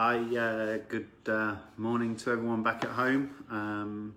Hi, uh, good uh, morning to everyone back at home. Um,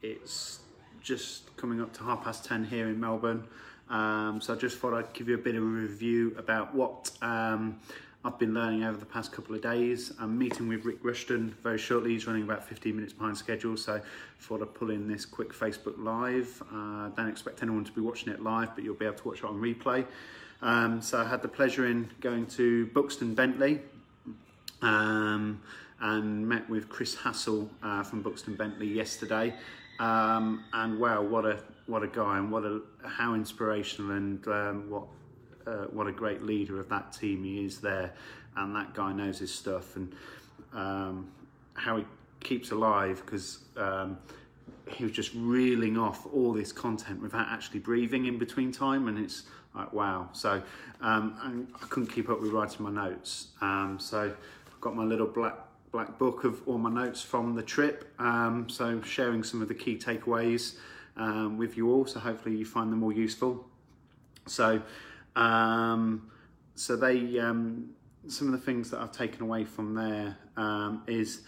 it's just coming up to half past 10 here in Melbourne. Um, so I just thought I'd give you a bit of a review about what um, I've been learning over the past couple of days. I'm meeting with Rick Rushton very shortly. He's running about 15 minutes behind schedule, so I thought I'd pull in this quick Facebook Live. Uh, don't expect anyone to be watching it live, but you'll be able to watch it on replay. Um, so I had the pleasure in going to Buxton Bentleigh um, and met with Chris Hassell uh, from Buxton Bentleigh yesterday. Um, and wow, what a what a guy, and what a how inspirational, and um, what uh, what a great leader of that team he is there, and that guy knows his stuff, and um, how he keeps alive because um, he was just reeling off all this content without actually breathing in between time, and it's like wow. So um, I couldn't keep up with writing my notes, um, so got my little black black book of all my notes from the trip. Um, so sharing some of the key takeaways um, with you all. So hopefully you find them all useful. So, um, so they um, some of the things that I've taken away from there um, is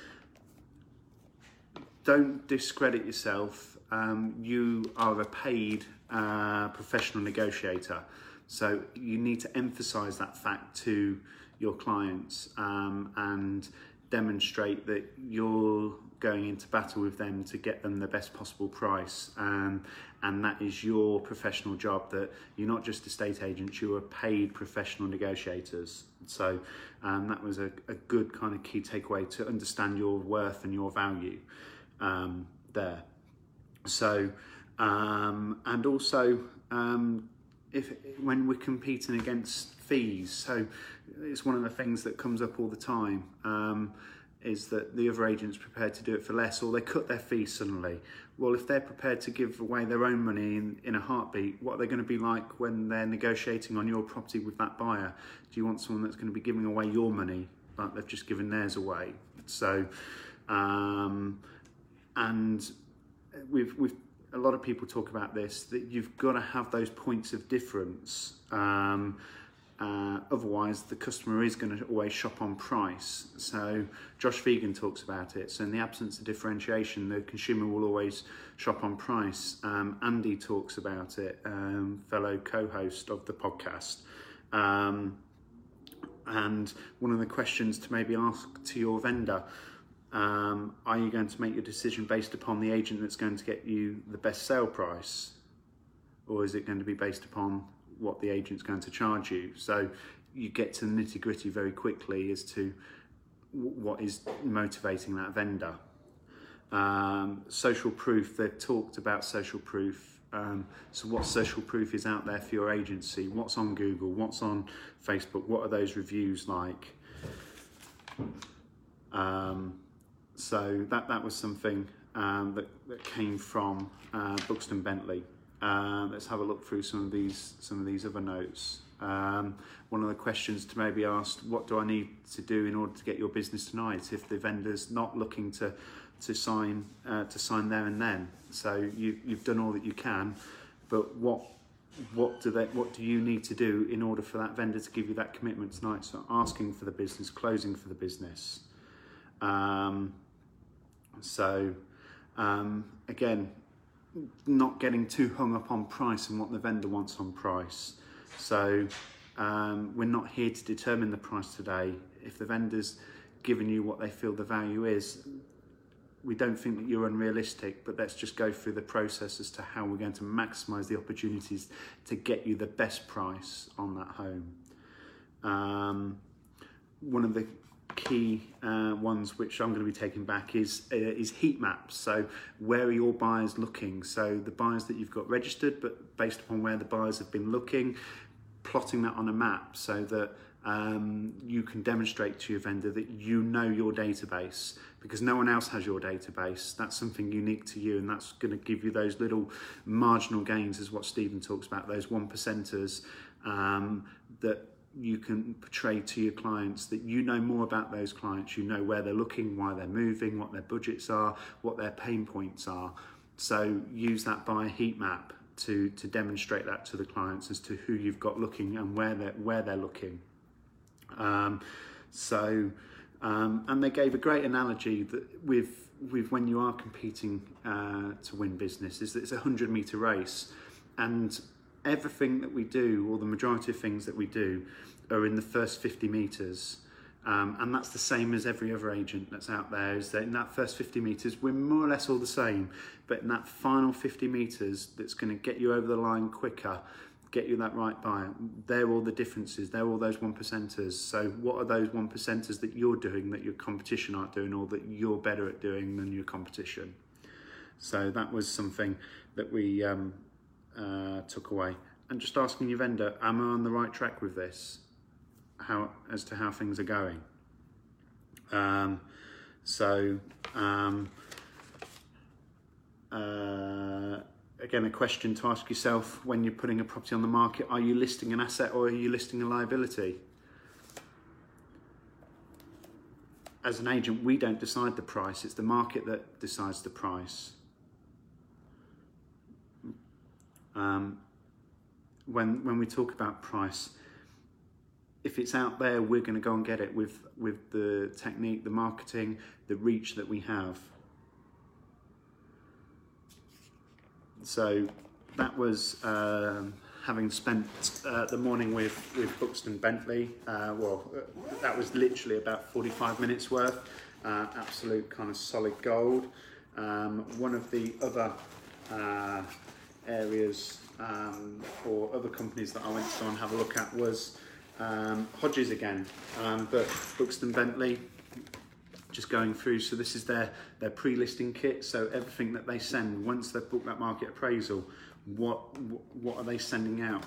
don't discredit yourself. Um, you are a paid uh, professional negotiator. So you need to emphasize that fact to your clients um, and demonstrate that you're going into battle with them to get them the best possible price. Um, and that is your professional job that you're not just estate agents you are paid professional negotiators. So um, that was a, a, good kind of key takeaway to understand your worth and your value um, there. So um, and also um, if when we're competing against fees so it's one of the things that comes up all the time um, is that the other agent's prepared to do it for less or they cut their fees suddenly. Well, if they're prepared to give away their own money in, in a heartbeat, what are they going to be like when they're negotiating on your property with that buyer? Do you want someone that's going to be giving away your money but they've just given theirs away? So, um, and we've, we've, a lot of people talk about this that you've got to have those points of difference. Um, uh, otherwise, the customer is going to always shop on price. So, Josh Phegan talks about it. So, in the absence of differentiation, the consumer will always shop on price. Um, Andy talks about it, um, fellow co host of the podcast. Um, and one of the questions to maybe ask to your vendor um, are you going to make your decision based upon the agent that's going to get you the best sale price? Or is it going to be based upon what the agent's going to charge you. So you get to the nitty gritty very quickly as to what is motivating that vendor. Um, social proof, they've talked about social proof. Um, so, what social proof is out there for your agency? What's on Google? What's on Facebook? What are those reviews like? Um, so, that, that was something um, that, that came from uh, Buxton Bentleigh. Um, let's have a look through some of these some of these other notes. Um, one of the questions to maybe ask: What do I need to do in order to get your business tonight? If the vendor's not looking to to sign uh, to sign there and then, so you you've done all that you can, but what what do they what do you need to do in order for that vendor to give you that commitment tonight? So asking for the business, closing for the business. Um, so um, again, not getting too hung up on price and what the vendor wants on price. So um, we're not here to determine the price today. If the vendor's given you what they feel the value is, we don't think that you're unrealistic, but let's just go through the process as to how we're going to maximize the opportunities to get you the best price on that home. Um, one of the key uh, ones which I'm going to be taking back is uh, is heat maps. So where are your buyers looking? So the buyers that you've got registered, but based upon where the buyers have been looking, plotting that on a map so that um, you can demonstrate to your vendor that you know your database because no one else has your database. That's something unique to you, and that's going to give you those little marginal gains, is what Stephen talks about, those one percenters um, that you can portray to your clients that you know more about those clients, you know where they're looking, why they're moving, what their budgets are, what their pain points are. So use that buyer heat map to, to demonstrate that to the clients as to who you've got looking and where they're, where they're looking. Um, so Um, and they gave a great analogy that with with when you are competing uh, to win business is that it's a hundred meter race, and everything that we do, or the majority of things that we do, are in the first fifty meters. Um, and that's the same as every other agent that's out there. Is that in that first 50 meters, we're more or less all the same, but in that final 50 meters, that's going to get you over the line quicker, get you that right buy. They're all the differences. They're all those one percenters. So, what are those one percenters that you're doing that your competition aren't doing, or that you're better at doing than your competition? So that was something that we um, uh, took away. And just asking your vendor, am I on the right track with this? How as to how things are going. Um, so. Um, uh, again, a question to ask yourself when you're putting a property on the market are you listing an asset or are you listing a liability? As an agent, we don't decide the price, it's the market that decides the price. Um, when, when we talk about price, if it's out there, we're going to go and get it with, with the technique, the marketing, the reach that we have. So that was um, having spent uh, the morning with, with Buxton Bentleigh. Uh, well, that was literally about 45 minutes worth. Uh, absolute kind of solid gold. Um, one of the other uh, areas um, or other companies that I went to and have a look at was um, Hodges again, um, but Buxton Bentleigh just going through. So this is their, their pre-listing kit. So everything that they send, once they've booked that market appraisal, what, what are they sending out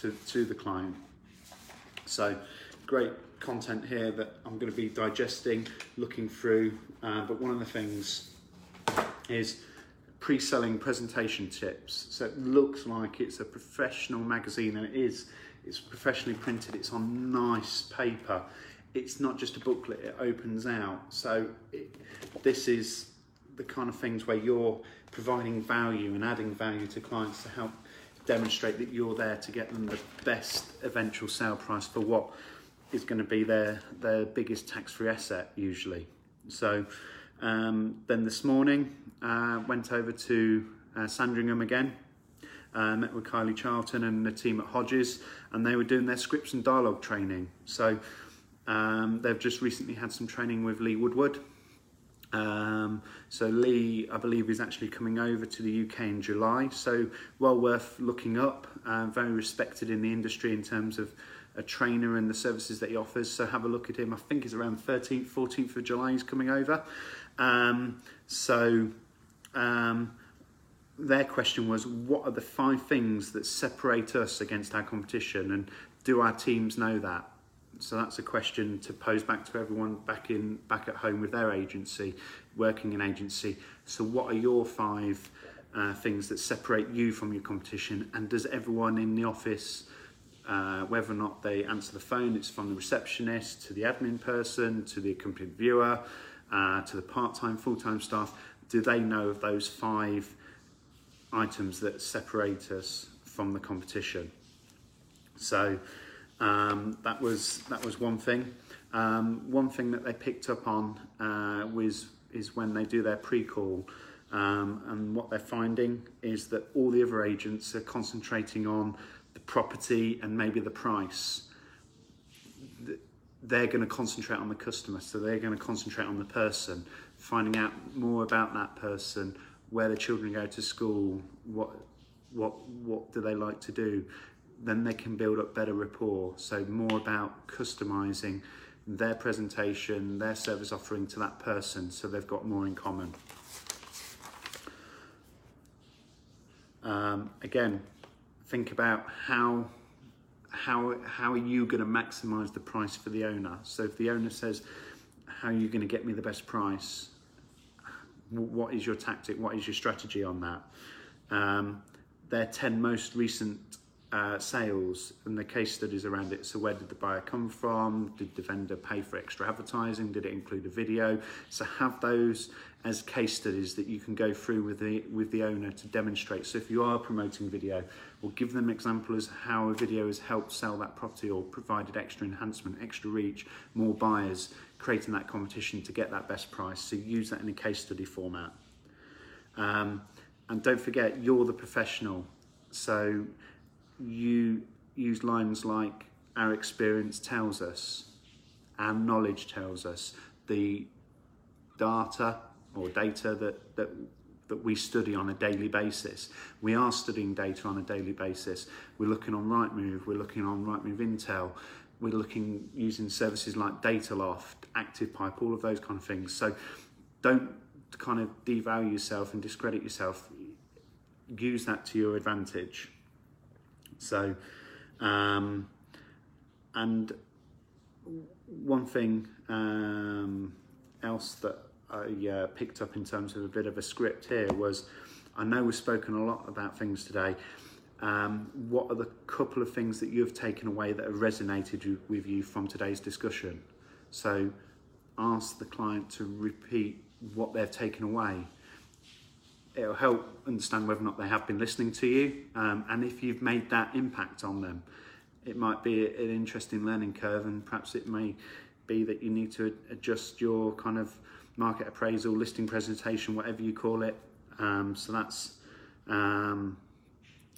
to, to the client? So great content here that I'm going to be digesting, looking through. Uh, but one of the things is pre-selling presentation tips. So it looks like it's a professional magazine and it is. It's professionally printed, it's on nice paper it's not just a booklet, it opens out. So it, this is the kind of things where you're providing value and adding value to clients to help demonstrate that you're there to get them the best eventual sale price for what is going to be their, their biggest tax-free asset usually. So um, then this morning, uh, went over to uh, Sandringham again, uh, met with Kylie Charlton and the team at Hodges, and they were doing their scripts and dialogue training. So um, they've just recently had some training with Lee Woodward. Um, so Lee, I believe, is actually coming over to the UK in July. So well worth looking up. Uh, very respected in the industry in terms of a trainer and the services that he offers. So have a look at him. I think it's around 13th, 14th of July. He's coming over. Um, so um, their question was, what are the five things that separate us against our competition, and do our teams know that? so that's a question to pose back to everyone back in back at home with their agency, working in agency. So what are your five uh, things that separate you from your competition? And does everyone in the office, uh, whether or not they answer the phone, it's from the receptionist to the admin person to the accompanied viewer uh, to the part-time, full-time staff, do they know of those five items that separate us from the competition? So. Um, that was that was one thing. Um, one thing that they picked up on uh, was is when they do their pre-call, um, and what they're finding is that all the other agents are concentrating on the property and maybe the price. They're going to concentrate on the customer, so they're going to concentrate on the person, finding out more about that person, where the children go to school, what what what do they like to do then they can build up better rapport. So more about customizing their presentation, their service offering to that person so they've got more in common. Um, again, think about how how how are you going to maximize the price for the owner? So if the owner says, "How are you going to get me the best price?" What is your tactic? What is your strategy on that? Um, their ten most recent uh, sales and the case studies around it. So where did the buyer come from? Did the vendor pay for extra advertising? Did it include a video? So have those as case studies that you can go through with the with the owner to demonstrate. So if you are promoting video, or give them examples how a video has helped sell that property or provided extra enhancement, extra reach, more buyers, creating that competition to get that best price. So use that in a case study format. Um, and don't forget, you're the professional. So you use lines like our experience tells us, our knowledge tells us, the data or data that, that, that we study on a daily basis. We are studying data on a daily basis. We're looking on Rightmove, we're looking on Rightmove Intel, we're looking using services like Dataloft, ActivePipe, all of those kind of things. So don't kind of devalue yourself and discredit yourself. Use that to your advantage. So, um, and one thing um, else that I uh, picked up in terms of a bit of a script here was I know we've spoken a lot about things today. Um, what are the couple of things that you've taken away that have resonated with you from today's discussion? So ask the client to repeat what they've taken away it'll help understand whether or not they have been listening to you um, and if you've made that impact on them. It might be an interesting learning curve, and perhaps it may be that you need to adjust your kind of market appraisal, listing presentation, whatever you call it. Um, so that's um,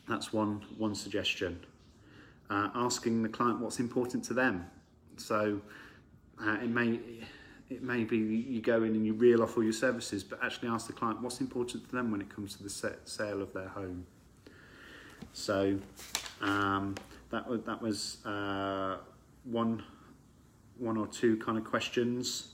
that's one one suggestion. Uh, asking the client what's important to them. So uh, it may it may be you go in and you reel off all your services, but actually ask the client what's important to them when it comes to the sale of their home. So um, that was that was uh, one one or two kind of questions.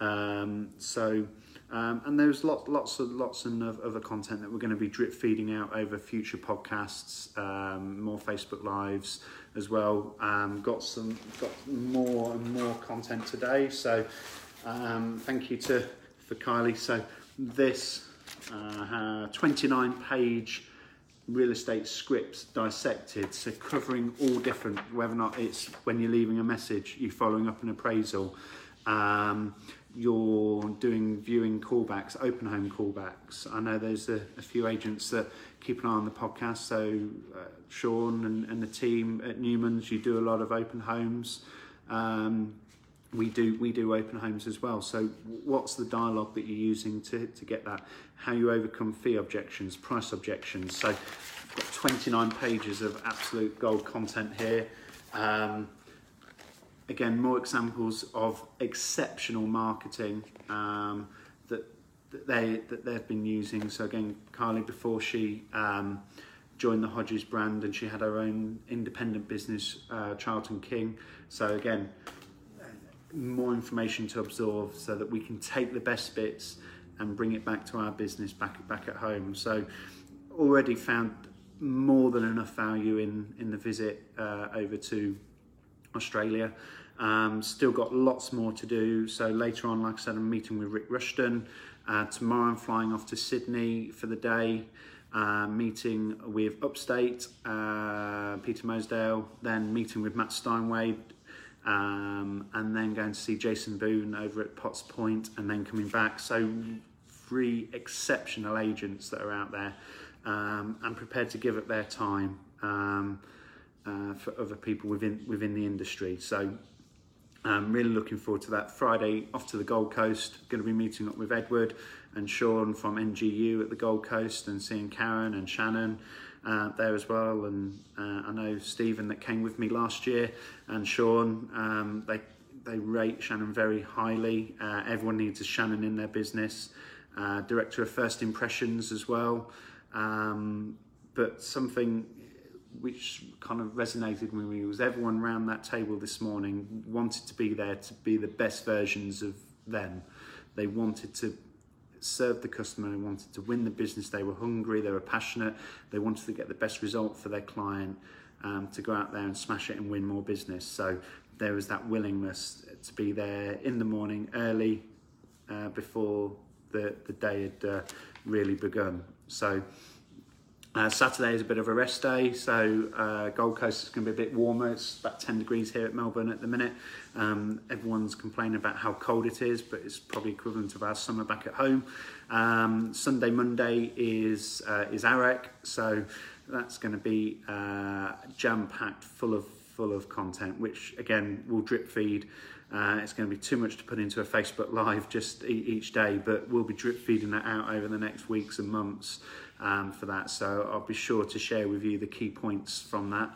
Um, so um, and there's lot, lots of lots of other content that we're going to be drip feeding out over future podcasts, um, more Facebook lives as well. Um, got some got more and more content today. So um, thank you to for Kylie. So this uh, 29 page real estate scripts dissected, so covering all different, whether or not it's when you're leaving a message, you're following up an appraisal, um, you're doing viewing callbacks, open home callbacks. I know there's a, a few agents that keep an eye on the podcast, so uh, Sean and, and the team at Newman's, you do a lot of open homes. Um, we do we do open homes as well. So what's the dialogue that you're using to, to get that? How you overcome fee objections, price objections. So I've got 29 pages of absolute gold content here. Um, again, more examples of exceptional marketing um, that, that they that they've been using. So again, Carly before she um, joined the Hodges brand and she had her own independent business, uh, Charlton King. So again more information to absorb so that we can take the best bits and bring it back to our business back back at home. So already found more than enough value in in the visit uh, over to Australia. Um, still got lots more to do. So later on, like I said, I'm meeting with Rick Rushton. Uh, tomorrow I'm flying off to Sydney for the day. Uh, meeting with Upstate, uh, Peter Mosdale, then meeting with Matt Steinway um, and then going to see Jason Boone over at Potts Point, and then coming back. So three exceptional agents that are out there um, and prepared to give up their time um, uh, for other people within within the industry. So I'm really looking forward to that. Friday off to the Gold Coast, going to be meeting up with Edward and Sean from NGU at the Gold Coast and seeing Karen and Shannon uh, there as well. And uh, I know Stephen that came with me last year and Sean, um, they, they rate Shannon very highly. Uh, everyone needs a Shannon in their business. Uh, director of First Impressions as well. Um, but something which kind of resonated with me was everyone around that table this morning wanted to be there to be the best versions of them. They wanted to served the customer, and wanted to win the business, they were hungry, they were passionate, they wanted to get the best result for their client, um, to go out there and smash it and win more business. So there was that willingness to be there in the morning early uh, before the, the day had uh, really begun. So Uh, Saturday is a bit of a rest day, so uh, Gold Coast is going to be a bit warmer. It's about 10 degrees here at Melbourne at the minute. Um, everyone's complaining about how cold it is, but it's probably equivalent to our summer back at home. Um, Sunday, Monday is uh, is AREC, so that's going to be uh, jam packed, full of full of content, which again will drip feed. Uh, it's going to be too much to put into a Facebook Live just e- each day, but we'll be drip feeding that out over the next weeks and months um, for that. So I'll be sure to share with you the key points from that.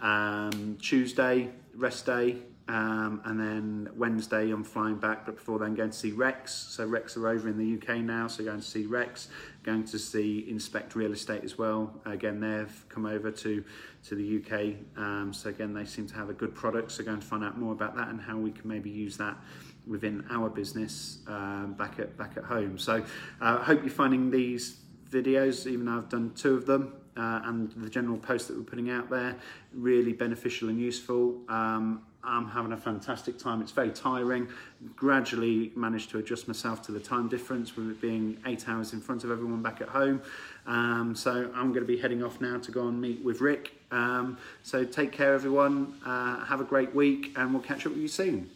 Um, Tuesday, rest day, um, and then Wednesday, I'm flying back, but before then, going to see Rex. So Rex are over in the UK now, so going to see Rex. Going to see Inspect Real Estate as well. Again, they've come over to to the UK. Um, so again, they seem to have a good product. So going to find out more about that and how we can maybe use that within our business um, back at back at home. So I uh, hope you're finding these videos, even though I've done two of them. Uh, and the general post that we're putting out there really beneficial and useful. Um, I'm having a fantastic time. It's very tiring. Gradually managed to adjust myself to the time difference with it being eight hours in front of everyone back at home. Um, so I'm going to be heading off now to go and meet with Rick. Um, so take care, everyone. Uh, have a great week, and we'll catch up with you soon.